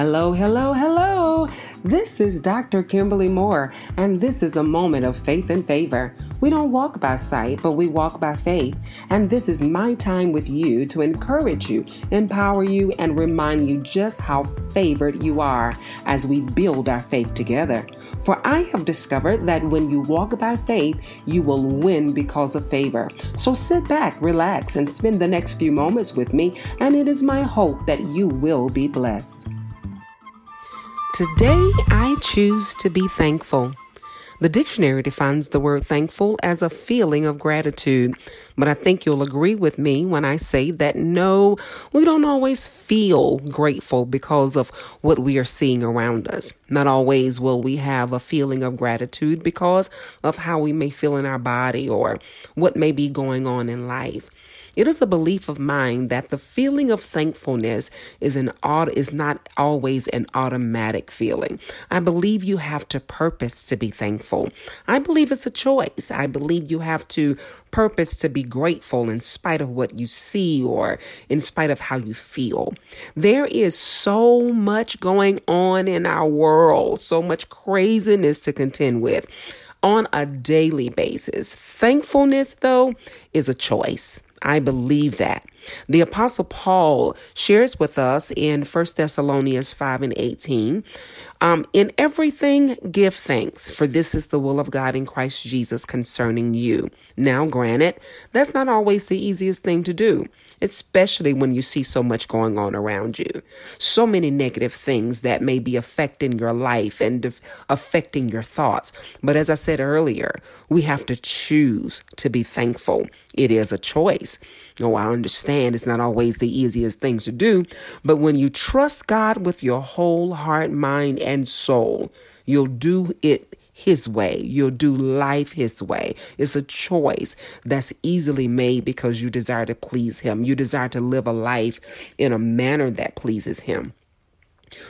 Hello, hello, hello. This is Dr. Kimberly Moore, and this is a moment of faith and favor. We don't walk by sight, but we walk by faith. And this is my time with you to encourage you, empower you, and remind you just how favored you are as we build our faith together. For I have discovered that when you walk by faith, you will win because of favor. So sit back, relax, and spend the next few moments with me, and it is my hope that you will be blessed. Today, I choose to be thankful. The dictionary defines the word thankful as a feeling of gratitude. But I think you'll agree with me when I say that no, we don't always feel grateful because of what we are seeing around us. Not always will we have a feeling of gratitude because of how we may feel in our body or what may be going on in life. It is a belief of mine that the feeling of thankfulness is an is not always an automatic feeling. I believe you have to purpose to be thankful. I believe it's a choice. I believe you have to purpose to be grateful in spite of what you see or in spite of how you feel. There is so much going on in our world, so much craziness to contend with on a daily basis. Thankfulness, though, is a choice. I believe that. The apostle Paul shares with us in 1 Thessalonians 5 and 18, um, in everything give thanks, for this is the will of God in Christ Jesus concerning you. Now, granted, that's not always the easiest thing to do especially when you see so much going on around you. So many negative things that may be affecting your life and affecting your thoughts. But as I said earlier, we have to choose to be thankful. It is a choice. Oh, I understand it's not always the easiest thing to do, but when you trust God with your whole heart, mind, and soul, you'll do it his way. You'll do life His way. It's a choice that's easily made because you desire to please Him. You desire to live a life in a manner that pleases Him.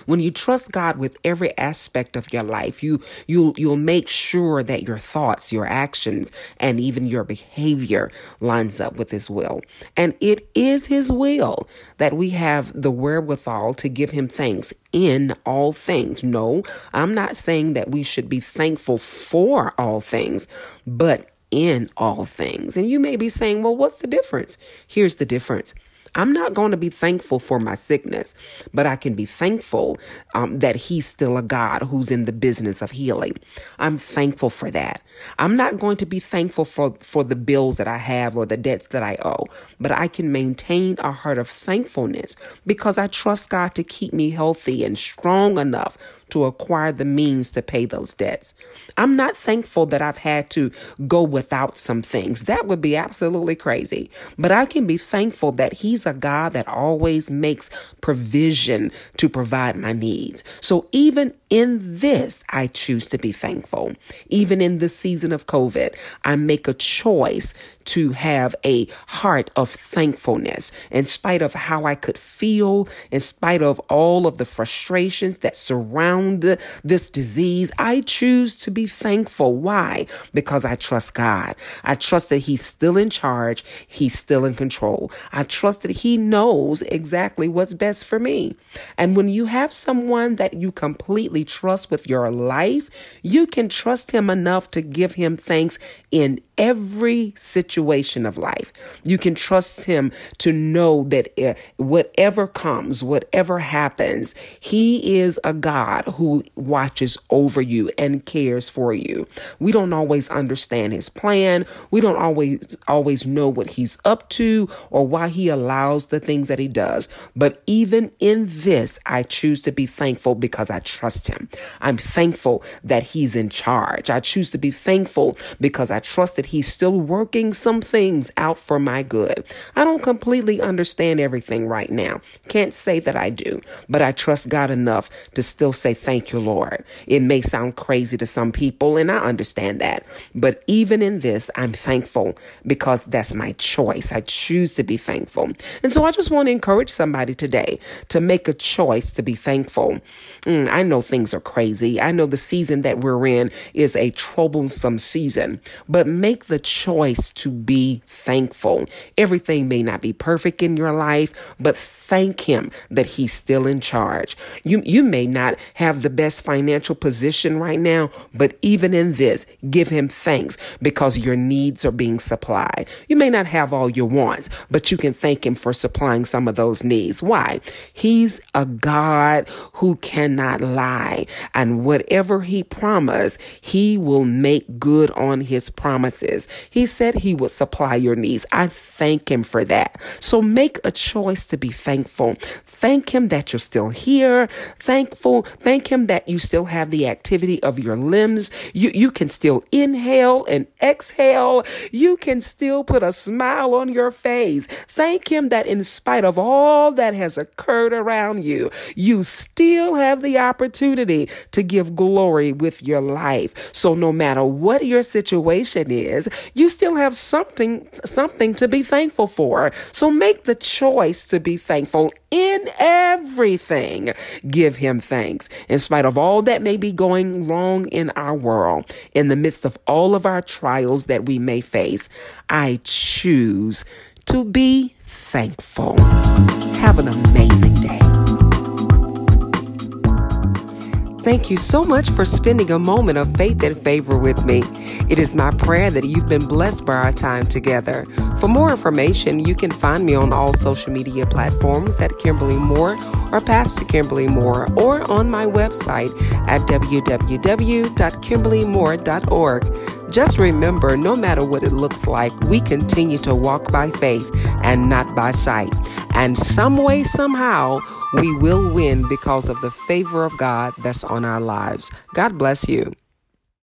When you trust God with every aspect of your life, you you'll you'll make sure that your thoughts, your actions, and even your behavior lines up with his will. And it is his will that we have the wherewithal to give him thanks in all things. No, I'm not saying that we should be thankful for all things, but in all things. And you may be saying, well, what's the difference? Here's the difference. I'm not going to be thankful for my sickness, but I can be thankful um, that He's still a God who's in the business of healing. I'm thankful for that. I'm not going to be thankful for, for the bills that I have or the debts that I owe, but I can maintain a heart of thankfulness because I trust God to keep me healthy and strong enough to acquire the means to pay those debts. I'm not thankful that I've had to go without some things. That would be absolutely crazy. But I can be thankful that He's a God that always makes provision to provide my needs. So even in this, I choose to be thankful. Even in this season of COVID, I make a choice to have a heart of thankfulness in spite of how I could feel, in spite of all of the frustrations that surround this disease. I choose to be thankful. Why? Because I trust God. I trust that He's still in charge. He's still in control. I trust that He knows exactly what's best for me. And when you have someone that you completely trust with your life, you can trust Him enough to give Him thanks in every situation of life. You can trust Him to know that uh, whatever comes, whatever happens, He is a God who watches over you and cares for you. We don't always understand His plan. We don't always always know what He's up to or why He allows the things that He does. But even in this, I choose to be thankful because I trust Him. I'm thankful that He's in charge. I choose to be thankful because I trust that He's still working some things out for my good. I don't completely understand everything right now. Can't say that I do, but I trust God enough to still say thank you, Lord. It may sound crazy to some people, and I understand that. But even in this, I'm thankful because that's my choice. I choose to be thankful. And so I just want to encourage somebody today to make a choice to be thankful. Mm, I know things are crazy. I know the season that we're in is a troublesome season, but make make the choice to be thankful. Everything may not be perfect in your life, but thank Him that He's still in charge. You, you may not have the best financial position right now, but even in this, give Him thanks because your needs are being supplied. You may not have all your wants, but you can thank Him for supplying some of those needs. Why? He's a God who cannot lie. And whatever He promised, He will make good on His promises. He said He would supply your needs. I thank Him for that. So make a choice to be thankful. Thank Him that you're still here. Thankful. Thank Him that you still have the activity of your limbs. You, you can still inhale and exhale. You can still put a smile on your face. Thank Him that in spite of all that has occurred around you, you still have the opportunity to give glory with your life. So no matter what your situation is, you still have something, something to be thankful for. So make the choice to be thankful in everything. Give him thanks. In spite of all that may be going wrong in our world, in the midst of all of our trials that we may face, I choose to be thankful. Have an amazing day. Thank you so much for spending a moment of faith and favor with me. It is my prayer that you've been blessed by our time together. For more information, you can find me on all social media platforms at Kimberly Moore or Pastor Kimberly Moore or on my website at www.kimberlymoore.org. Just remember, no matter what it looks like, we continue to walk by faith and not by sight. And some way, somehow, we will win because of the favor of God that's on our lives. God bless you.